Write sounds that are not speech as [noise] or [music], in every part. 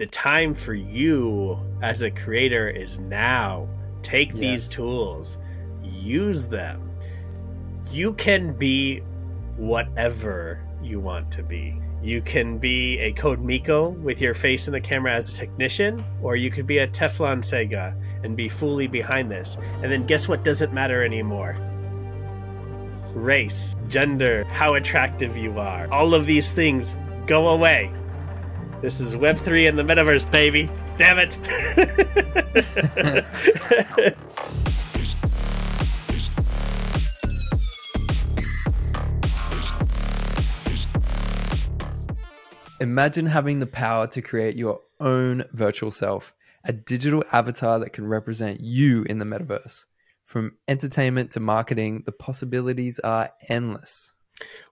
the time for you as a creator is now. Take yes. these tools, use them. You can be whatever you want to be. You can be a Code Miko with your face in the camera as a technician, or you could be a Teflon Sega and be fully behind this. And then guess what doesn't matter anymore? Race, gender, how attractive you are. All of these things go away. This is Web3 in the metaverse, baby. Damn it. Imagine having the power to create your own virtual self, a digital avatar that can represent you in the metaverse. From entertainment to marketing, the possibilities are endless.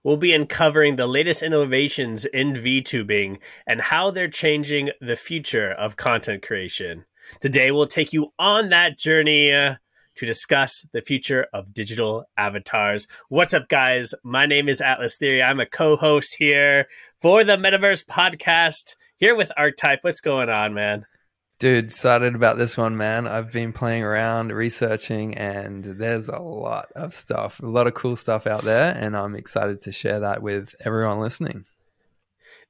We'll be uncovering the latest innovations in VTubing and how they're changing the future of content creation. Today, we'll take you on that journey uh, to discuss the future of digital avatars. What's up, guys? My name is Atlas Theory. I'm a co host here for the Metaverse podcast here with Arkytype. What's going on, man? Dude, excited about this one, man. I've been playing around, researching, and there's a lot of stuff, a lot of cool stuff out there, and I'm excited to share that with everyone listening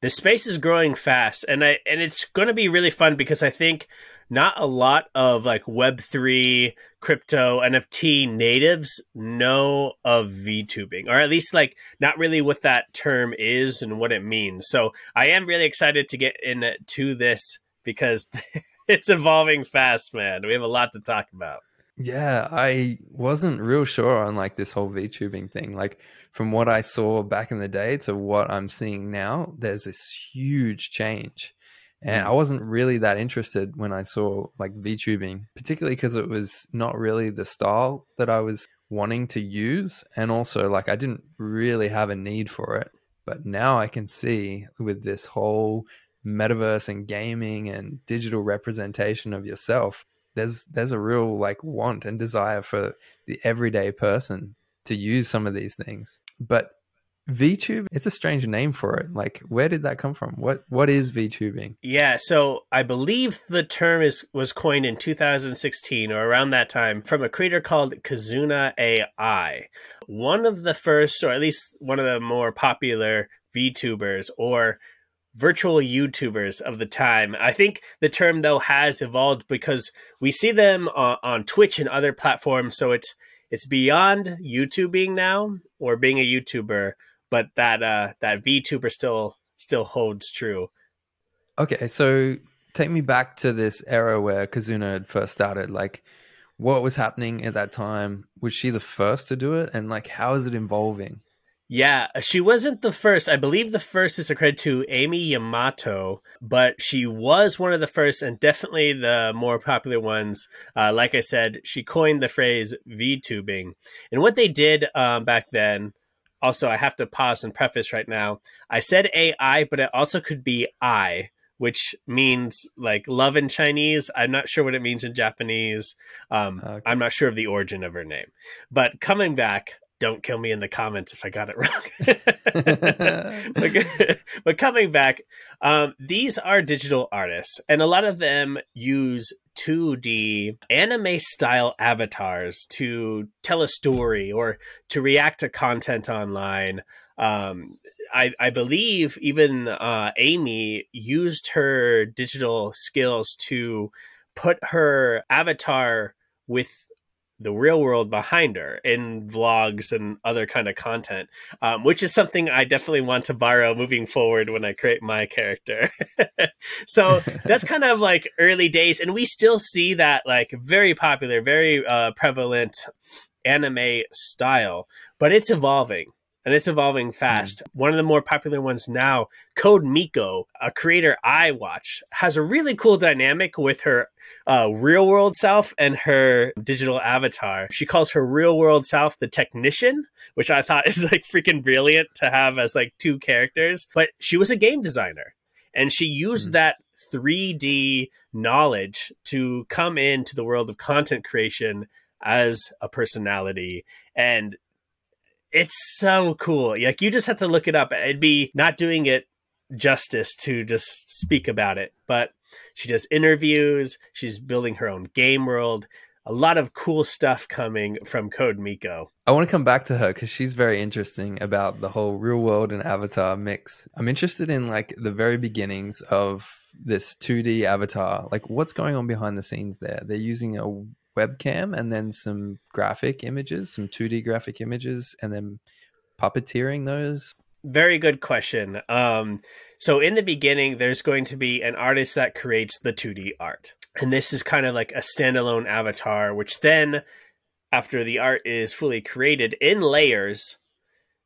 the space is growing fast and I and it's going to be really fun because I think not a lot of like web3 crypto nft natives know of vtubing or at least like not really what that term is and what it means so i am really excited to get into this because [laughs] it's evolving fast man we have a lot to talk about yeah i wasn't real sure on like this whole vtubing thing like from what I saw back in the day to what I'm seeing now, there's this huge change. And I mm. wasn't really that interested when I saw like VTubing, particularly because it was not really the style that I was wanting to use. And also, like, I didn't really have a need for it. But now I can see with this whole metaverse and gaming and digital representation of yourself, there's there's a real like want and desire for the everyday person to use some of these things. But VTube, it's a strange name for it. Like, where did that come from? What what is VTubing? Yeah, so I believe the term is was coined in 2016 or around that time from a creator called Kizuna AI. One of the first, or at least one of the more popular VTubers or virtual YouTubers of the time. I think the term though has evolved because we see them on, on Twitch and other platforms. So it's it's beyond YouTubing now or being a YouTuber, but that uh, that VTuber still still holds true. Okay, so take me back to this era where Kizuna had first started. Like, what was happening at that time? Was she the first to do it, and like, how is it evolving? Yeah, she wasn't the first. I believe the first is a credit to Ami Yamato, but she was one of the first and definitely the more popular ones. Uh, like I said, she coined the phrase VTubing. And what they did um, back then, also, I have to pause and preface right now. I said AI, but it also could be I, which means like love in Chinese. I'm not sure what it means in Japanese. Um, okay. I'm not sure of the origin of her name. But coming back, don't kill me in the comments if I got it wrong. [laughs] but, [laughs] but, coming back, um, these are digital artists, and a lot of them use 2D anime style avatars to tell a story or to react to content online. Um, I, I, believe even uh, Ami used her digital skills to put her avatar with the real world behind her in vlogs and other kind of content, um, which is something I definitely want to borrow moving forward when I create my character. [laughs] so that's kind of like early days, and we still see that like very popular, very uh, prevalent anime style, but it's evolving and it's evolving fast. Mm. One of the more popular ones now, Code Miko, a creator I watch, has a really cool dynamic with her uh, real world self and her digital avatar. She calls her real world self the technician, which I thought [laughs] is like freaking brilliant to have as like two characters. But she was a game designer and she used mm. that 3D knowledge to come into the world of content creation as a personality and it's so cool. Like you just have to look it up. It'd be not doing it justice to just speak about it. But she does interviews, she's building her own game world. A lot of cool stuff coming from Code Miko. I want to come back to her because she's very interesting about the whole real world and avatar mix. I'm interested in like the very beginnings of this 2D avatar. Like what's going on behind the scenes there? They're using a webcam and then some graphic images, some 2D graphic images, and then puppeteering those? Very good question. Um, so in the beginning, there's going to be an artist that creates the 2D art, and this is kind of like a standalone avatar, which then, after the art is fully created in layers,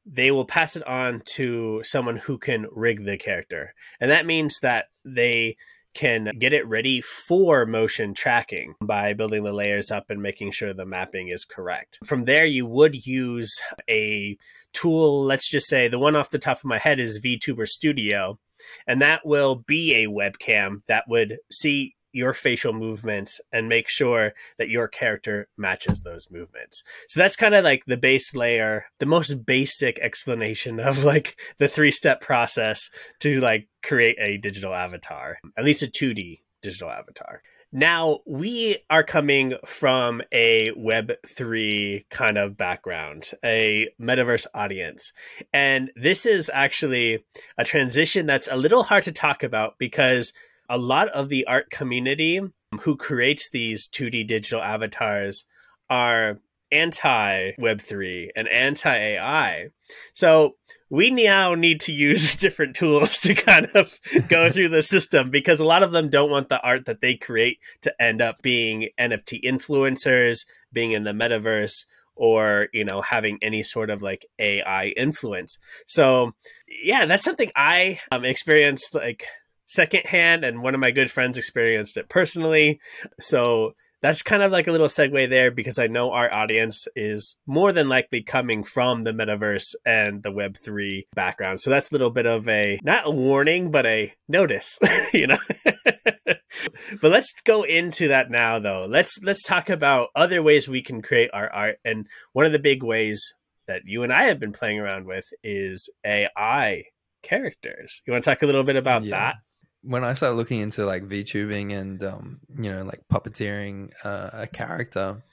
they will pass it on to someone who can rig the character, and that means that they can get it ready for motion tracking by building the layers up and making sure the mapping is correct. From there, you would use a tool, let's just say the one off the top of my head is VTuber Studio, and that will be a webcam that would see your facial movements and make sure that your character matches those movements. So that's kind of like the base layer, the most basic explanation of like the three step process to like create a digital avatar, at least a 2D digital avatar. Now, we are coming from a Web3 kind of background, a metaverse audience. And this is actually a transition that's a little hard to talk about because a lot of the art community who creates these 2D digital avatars are anti Web3 and anti AI. So we now need to use [laughs] different tools to kind of [laughs] go through the system because a lot of them don't want the art that they create to end up being NFT influencers, being in the metaverse, or you know having any sort of like AI influence. So yeah, that's something I um, experienced like secondhand, and one of my good friends experienced it personally. So that's kind of like a little segue there because I know our audience is more than likely coming from the metaverse and the Web3 background. So that's a little bit of a, not a warning, but a notice, [laughs] you know? [laughs] but let's go into that now though. Let's, let's talk about other ways we can create our art. And one of the big ways that you and I have been playing around with is AI characters. You want to talk a little bit about yeah. that? When I started looking into like VTubing and um, you know like puppeteering uh, a character,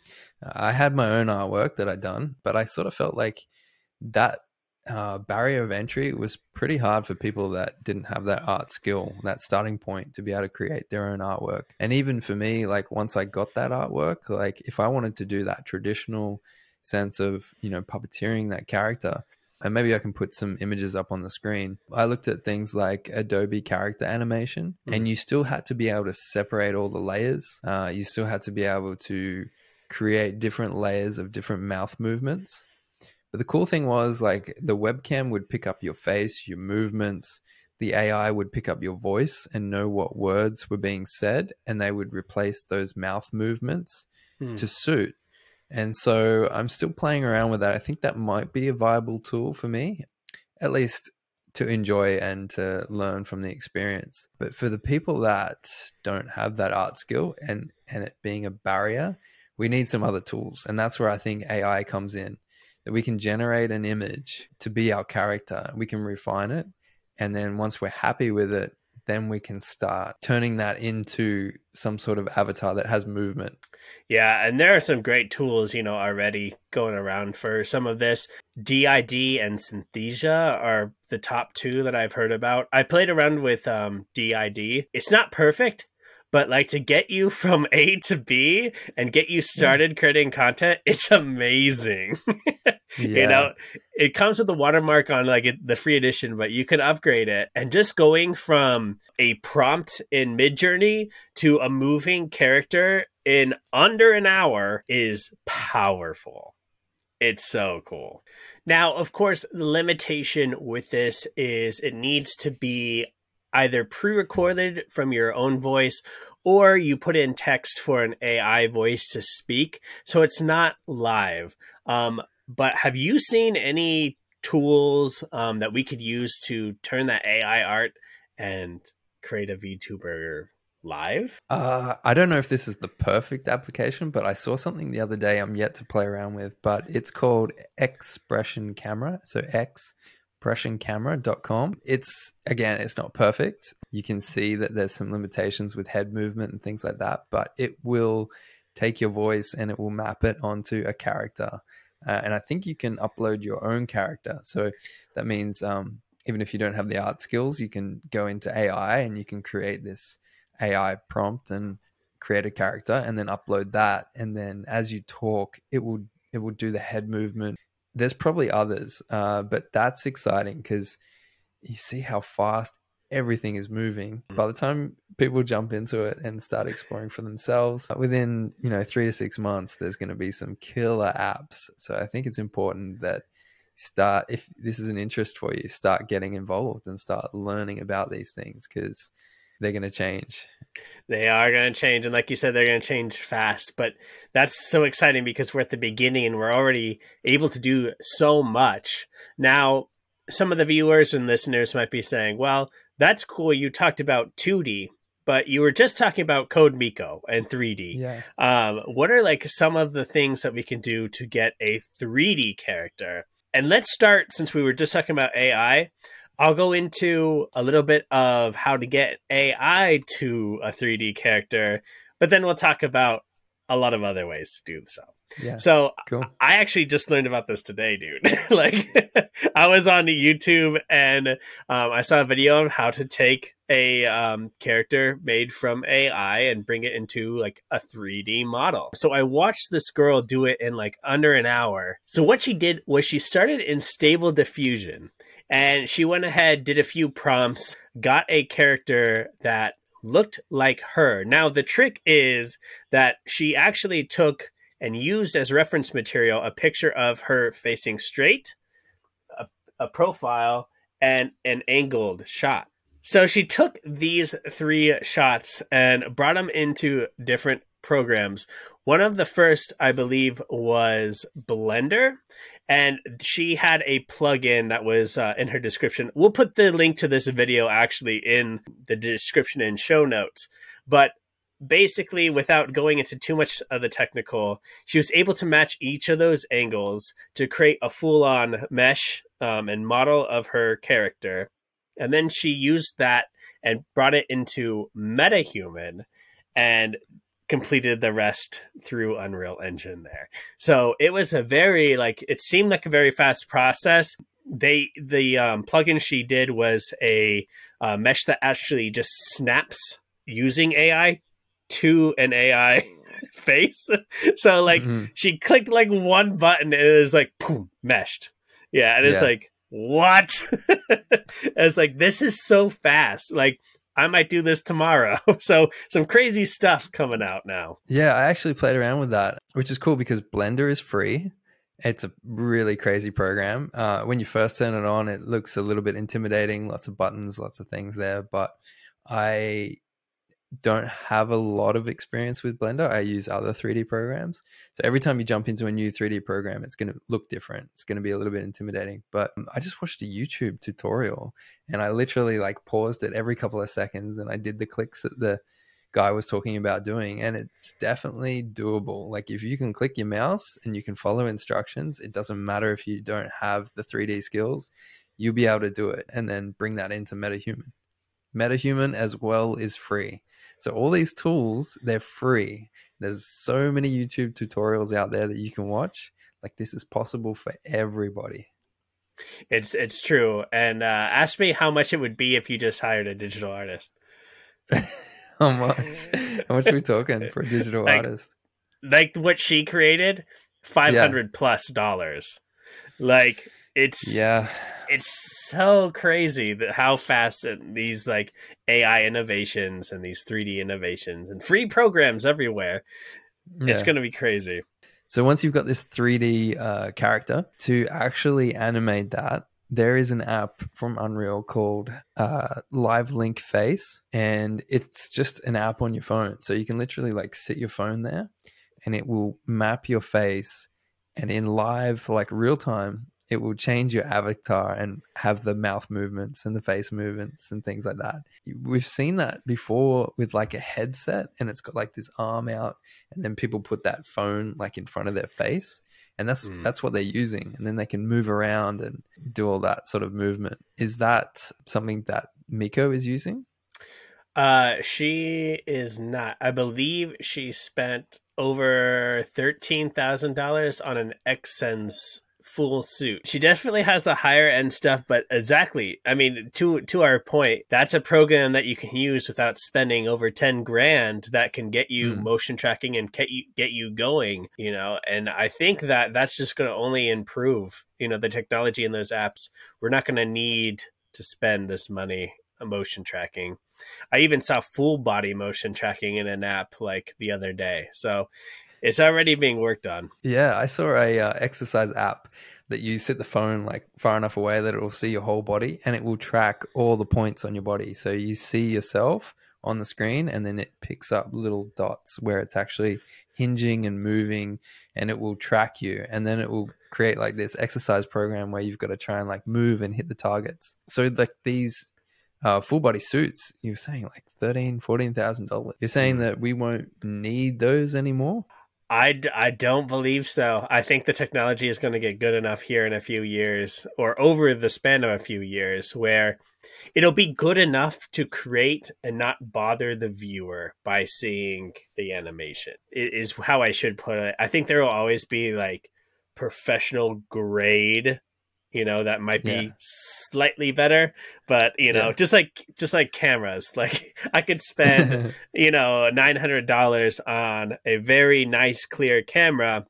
I had my own artwork that I'd done, but I sort of felt like that uh, barrier of entry was pretty hard for people that didn't have that art skill, that starting point to be able to create their own artwork. And even for me, like once I got that artwork, like if I wanted to do that traditional sense of you know puppeteering that character and maybe I can put some images up on the screen. I looked at things like Adobe character animation, mm. and you still had to be able to separate all the layers. Uh, you still had to be able to create different layers of different mouth movements. But the cool thing was, like, the webcam would pick up your face, your movements. The AI would pick up your voice and know what words were being said, and they would replace those mouth movements mm. to suit and so I'm still playing around with that. I think that might be a viable tool for me, at least to enjoy and to learn from the experience. But for the people that don't have that art skill and and it being a barrier, we need some other tools. And that's where I think AI comes in. That we can generate an image to be our character. We can refine it. And then once we're happy with it, then we can start turning that into some sort of avatar that has movement. Yeah, and there are some great tools, you know, already going around for some of this. DID and Synthesia are the top two that I've heard about. I played around with um, DID. It's not perfect, but like to get you from A to B and get you started creating content, it's amazing. yeah. [laughs] You know, it comes with the watermark on like the free edition, but you can upgrade it. And just going from a prompt in Midjourney to a moving character in under an hour is powerful. It's so cool. Now, of course, the limitation with this is it needs to be either pre-recorded from your own voice or you put in text for an AI voice to speak. So it's not live. Um, but have you seen any tools um, that we could use to turn that AI art and create a VTuber live? Uh, I don't know if this is the perfect application, but I saw something the other day I'm yet to play around with, but it's called Expression Camera. So X pressioncamera.com. It's again, it's not perfect. You can see that there's some limitations with head movement and things like that, but it will take your voice and it will map it onto a character. Uh, and I think you can upload your own character. So that means um, even if you don't have the art skills, you can go into AI and you can create this AI prompt and create a character and then upload that. And then as you talk, it will it will do the head movement. There's probably others, uh, but that's exciting because you see how fast everything is moving. By the time people jump into it and start exploring for themselves, within you know three to six months, there's going to be some killer apps. So I think it's important that start if this is an interest for you, start getting involved and start learning about these things because they're going to change. They are going to change, and like you said, they're going to change fast. But that's so exciting because we're at the beginning and we're already able to do so much. Now, some of the viewers and listeners might be saying, "Well, that's cool. You talked about 2D, but you were just talking about Code Miko and 3D. Yeah. Um, what are like some of the things that we can do to get a 3D character? And let's start since we were just talking about AI. I'll go into a little bit of how to get AI to a 3D character, but then we'll talk about a lot of other ways to do so. Yeah. So Cool. I actually just learned about this today, dude. [laughs] like [laughs] I was on YouTube and um, I saw a video on how to take a um, character made from AI and bring it into like a 3D model. So I watched this girl do it in like under an hour. So what she did was she started in stable diffusion and she went ahead, did a few prompts, got a character that looked like her. Now the trick is that she actually took and used as reference material a picture of her facing straight, a, a profile, and an angled shot. So she took these three shots and brought them into different programs. One of the first, I believe, was Blender. And she had a plugin that was uh, in her description. We'll put the link to this video actually in the description and show notes. But basically, without going into too much of the technical, she was able to match each of those angles to create a full on mesh um, and model of her character. And then she used that and brought it into MetaHuman and completed the rest through Unreal Engine there. So it was a very like it seemed like a very fast process. They the um, plugin she did was a uh, mesh that actually just snaps using AI to an AI [laughs] face. [laughs] so like Mhm. she clicked like one button and it was like boom meshed. Yeah, and it's Yeah. like what? [laughs] it's like this is so fast. Like I might do this tomorrow. [laughs] so some crazy stuff coming out now. Yeah, I actually played around with that, which is cool because Blender is free. It's a really crazy program. Uh, when you first turn it on, it looks a little bit intimidating. Lots of buttons, lots of things there. But I don't have a lot of experience with Blender. I use other 3D programs. So every time you jump into a new 3D program, it's going to look different. It's going to be a little bit intimidating. But um, I just watched a YouTube tutorial and I literally like paused it every couple of seconds and I did the clicks that the guy was talking about doing and it's definitely doable like if you can click your mouse and you can follow instructions it doesn't matter if you don't have the 3d skills you'll be able to do it and then bring that into metahuman metahuman as well is free so all these tools they're free. There's so many youtube tutorials out there that you can watch. Like this is possible for everybody. It's it's true. And uh, ask me how much it would be if you just hired a digital artist. [laughs] how much? [laughs] How much are we talking for a digital Like, artist? Like what she created, five hundred plus dollars. Like it's yeah it's so crazy that how fast these like AI innovations and these 3D innovations and free programs everywhere. It's going to be crazy. So once you've got this 3D uh, character to actually animate that, there is an app from Unreal called uh, Live Link Face, and it's just an app on your phone. So you can literally like sit your phone there, and it will map your face, and in live like real time, it will change your avatar and have the mouth movements and the face movements and things like that. We've seen that before with like a headset, and it's got like this arm out and then people put that phone like in front of their face and that's Mm. that's what they're using and then they can move around and do all that sort of movement is that something that miko is using Uh, she is not. I believe she spent over thirteen thousand dollars on an Xsens full suit. She definitely has the higher end stuff, but exactly. I mean, to to our point, that's a program that you can use without spending over ten grand. That can get you Hmm. motion tracking and get you get you going. You know, and I think that that's just going to only improve. You know, the technology in those apps. We're not going to need to spend this money on motion tracking. I even saw full body motion tracking in an app like the other day. So it's already being worked on. Yeah, I saw a uh, exercise app that you sit the phone like far enough away that it will see your whole body and it will track all the points on your body. So you see yourself on the screen and then it picks up little dots where it's actually hinging and moving and it will track you and then it will create like this exercise program where you've got to try and like move and hit the targets. So like these uh, full body suits, you're saying like thirteen, fourteen thousand dollars. You're saying that we won't need those anymore. I, I don't believe so. I think the technology is going to get good enough here in a few years or over the span of a few years where it'll be good enough to create and not bother the viewer by seeing the animation. It is how I should put it. I think there will always be like professional grade you know that might be Yeah. slightly better but you know Yeah. just like just like cameras [laughs] like i could spend [laughs] you know $900 on a very nice clear camera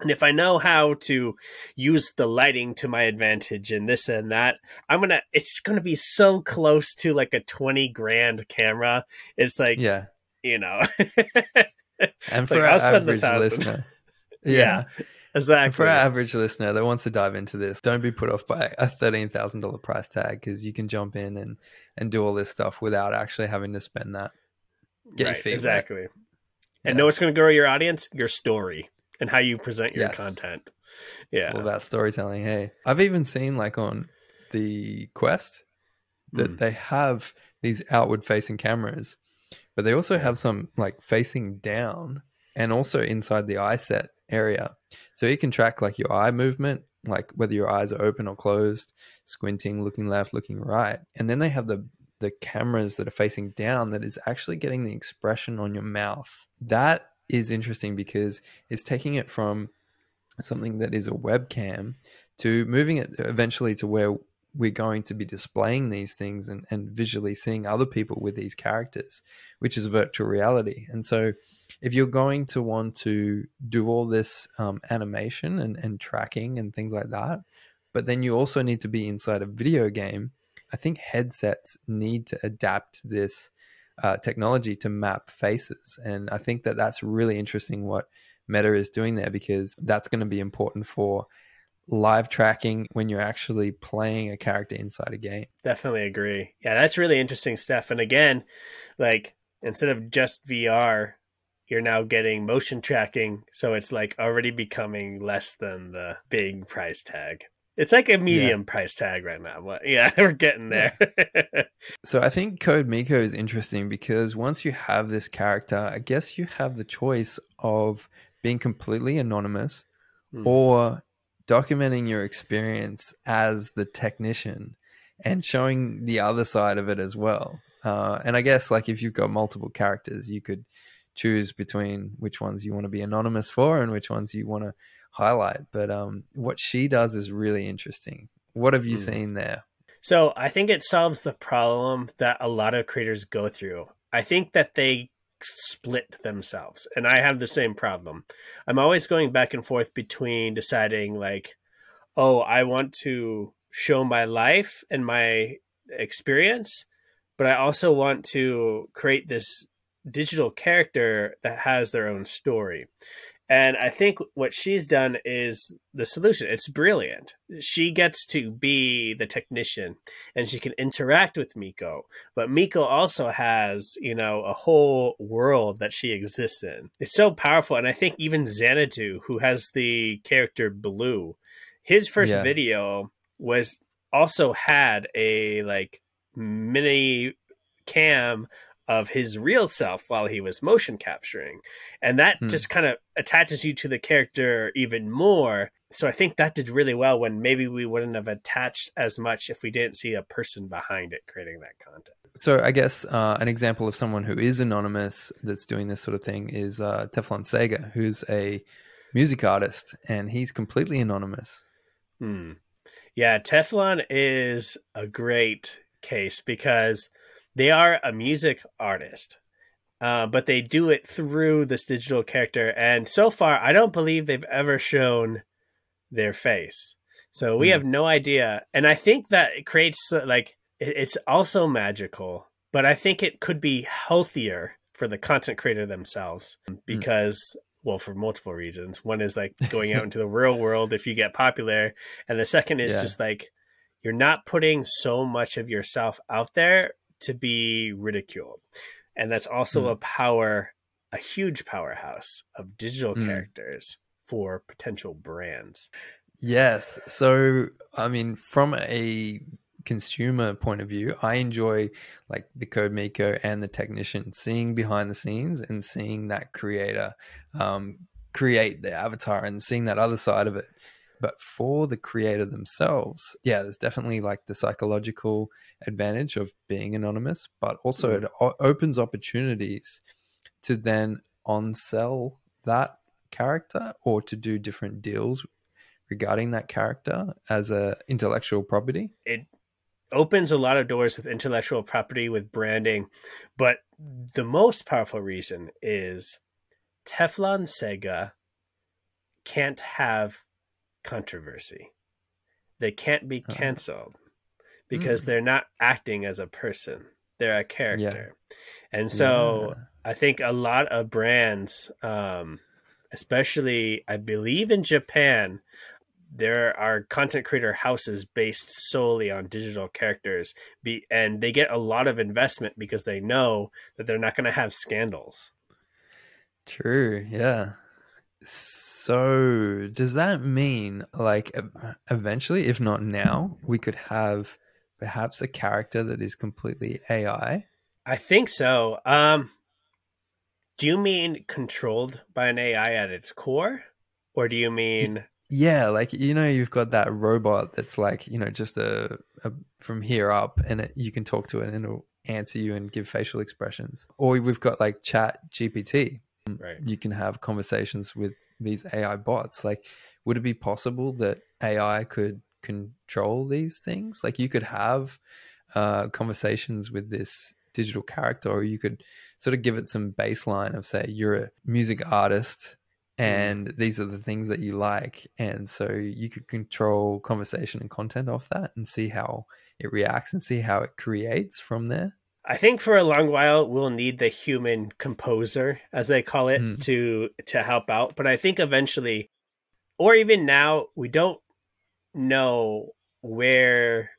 and if i know how to use the lighting to my advantage and this and that i'm gonna it's gonna be so close to like a 20 grand camera it's like yeah. you know [laughs] And for like, our I'll spend the average listener, Yeah, yeah. Exactly For our average listener that wants to dive into this, don't be put off by a thirteen thousand dollar price tag because you can jump in and and do all this stuff without actually having to spend that. Get right, wet. exactly and Yeah. know what's going to grow your audience your story and how you present your Yes. content It's yeah all about storytelling. Hey, I've even seen like on the Quest that Mm. they have these outward facing cameras, but they also have some like facing down and also inside the eye set area. So it can track like your eye movement, like whether your eyes are open or closed, squinting, looking left, looking right. And then they have the the cameras that are facing down that is actually getting the expression on your mouth. That is interesting because it's taking it from something that is a webcam to moving it eventually to where we're going to be displaying these things and, and visually seeing other people with these characters, which is virtual reality. And so, if you're going to want to do all this um, animation and, and tracking and things like that, but then you also need to be inside a video game, I think headsets need to adapt this uh, technology to map faces. And I think that that's really interesting what Meta is doing there because that's going to be important for live tracking when you're actually playing a character inside a game. Definitely agree. Yeah, that's really interesting stuff. And again, like instead of just VR, you're now getting motion tracking, so it's like already becoming less than the big price tag. It's like a medium price tag right now. But yeah, [laughs] we're getting there. [laughs] So I think Code Miko is interesting because once you have this character, I guess you have the choice of being completely anonymous Hmm. or documenting your experience as the technician and showing the other side of it as well. Uh, and I guess like if you've got multiple characters, you could choose between which ones you want to be anonymous for and which ones you want to highlight. But um, what she does is really interesting. What have you Hmm. seen there? So I think it solves the problem that a lot of creators go through. I think that they split themselves, and I have the same problem. I'm always going back and forth between deciding, like, oh, I want to show my life and my experience, but I also want to create this digital character that has their own story. And I think what she's done is the solution. It's brilliant. She gets to be the technician and she can interact with Miko. But Miko also has, you know, a whole world that she exists in. It's so powerful. And I think even Xanadu, who has the character Blue, his first Yeah. video was also had a like mini cam of his real self while he was motion capturing. And that Hmm. just kind of attaches you to the character even more. So I think that did really well when maybe we wouldn't have attached as much if we didn't see a person behind it creating that content. So I guess uh, an example of someone who is anonymous that's doing this sort of thing is uh, Teflon Sega, who's a music artist, and he's completely anonymous. Hmm. Yeah, Teflon is a great case because they are a music artist, uh, but they do it through this digital character. And so far, I don't believe they've ever shown their face. So we Hmm. have no idea. And I think that it creates uh, like it's also magical, but I think it could be healthier for the content creator themselves because well for multiple reasons one is like going out [laughs] into the real world if you get popular and the second is Yeah. just like you're not putting so much of yourself out there to be ridiculed and that's also Mm. a power a huge powerhouse of digital Mm. characters for potential brands Yes. So, I mean, from a consumer point of view, I enjoy like the Code Miko and the technician seeing behind the scenes and seeing that creator um, create the avatar and seeing that other side of it. But for the creator themselves, yeah, there's definitely like the psychological advantage of being anonymous, but also Mhm. it o- opens opportunities to then on sell that character or to do different deals regarding that character as a intellectual property. it opens a lot of doors with intellectual property with branding but the most powerful reason is teflon sega can't have controversy they can't be Uh-huh. canceled because Mm. they're not acting as a person they're a character and so Yeah. i think a lot of brands um, especially i believe in japan there are content creator houses based solely on digital characters be and they get a lot of investment because they know that they're not going to have scandals True. Yeah. So, does that mean like eventually, if not now, we could have perhaps a character that is completely AI? i think so um do you mean controlled by an ai at its core or do you mean Yeah, like you know, you've got that robot that's like you know just a, a from here up, and it, you can talk to it and it'll answer you and give facial expressions. Or we've got like Chat GPT. Right You can have conversations with these AI bots. Like, would it be possible that AI could control these things? Like, you could have uh, conversations with this digital character, or you could sort of give it some baseline of, say, you're a music artist and these are the things that you like. And so you could control conversation and content off that and see how it reacts and see how it creates from there. I think for a long while we'll need the human composer, as they call it, Mm. to to help out. But I think eventually, or even now, we don't know where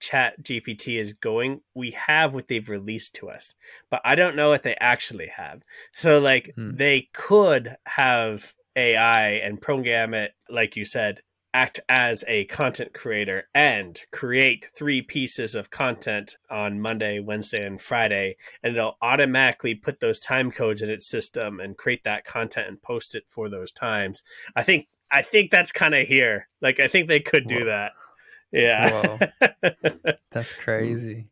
Chat GPT is going. We have what they've released to us, but I don't know what they actually have. So, like, Hmm. they could have AI and program it, like you said, act as a content creator and create three pieces of content on Monday, Wednesday, and Friday, and it'll automatically put those time codes in its system and create that content and post it for those times. I think I think that's kind of here. Like I think they could do Whoa. that. Yeah. [laughs] That's crazy.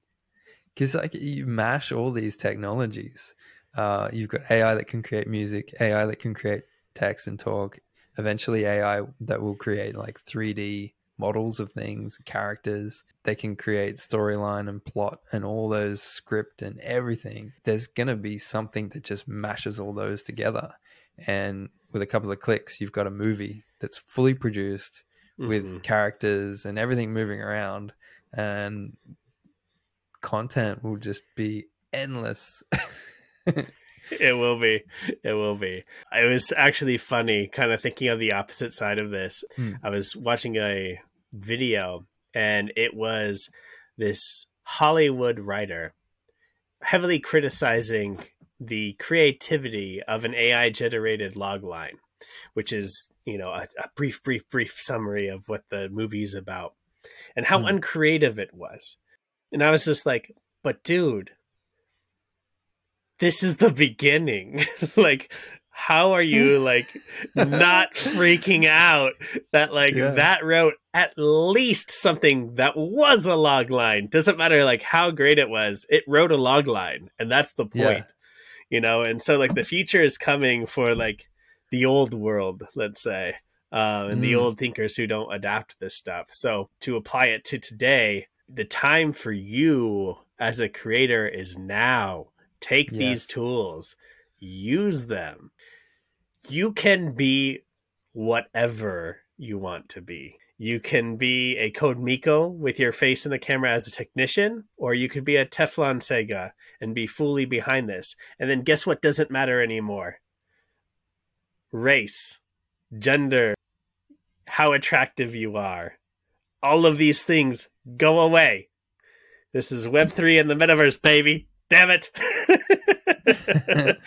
Because like you mash all these technologies. Uh, you've got AI that can create music, AI that can create text and talk. Eventually, AI that will create like 3D models of things, characters. They can create storyline and plot and all those script and everything. There's gonna be something that just mashes all those together. And with a couple of clicks, you've got a movie that's fully produced with Mhm. characters and everything moving around and content will just be endless [laughs] it will be. It will be. It was actually funny, kind of thinking of the opposite side of this. Hmm. I was watching a video, and it was this Hollywood writer heavily criticizing the creativity of an AI generated log line, which is, you know, a, a brief, brief, brief summary of what the movie is about and how Hmm. uncreative it was. And I was just like, but dude, this is the beginning. [laughs] like, how are you like not [laughs] freaking out that like Yeah. that wrote at least something that was a log line? Doesn't matter like how great it was, it wrote a log line, and that's the point. Yeah. You know, and so like the future is coming for like the old world, let's say, um, and the Mm. old thinkers who don't adapt this stuff. So to apply it to today, the time for you as a creator is now. Take Yes. these tools, use them. You can be whatever you want to be. You can be a Code Miko with your face in the camera as a technician, or you could be a Teflon Sega and be fully behind this. And then guess what doesn't matter anymore? Race, gender, how attractive you are. All of these things go away. This is Web3 and the metaverse, baby. Damn it. [laughs]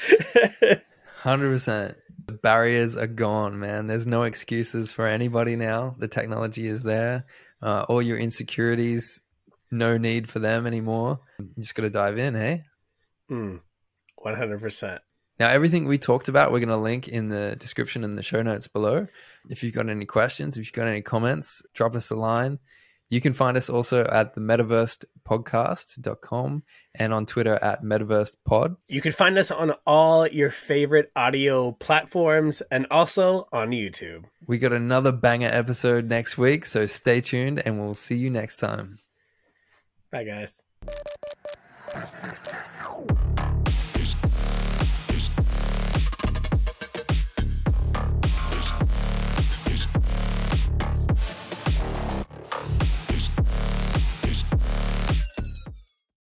Hundred percent. The barriers are gone, man. There's no excuses for anybody now. The technology is there. Uh, all your insecurities, no need for them anymore. You just got to dive in, hey. Hmm. 100%. Now, everything we talked about, we're going to link in the description and the show notes below. If you've got any questions, if you've got any comments, drop us a line. You can find us also at the metaversepodcast.com and on Twitter at metaversepod. You can find us on all your favorite audio platforms and also on YouTube. We got another banger episode next week, so stay tuned and we'll see you next time. Bye, guys.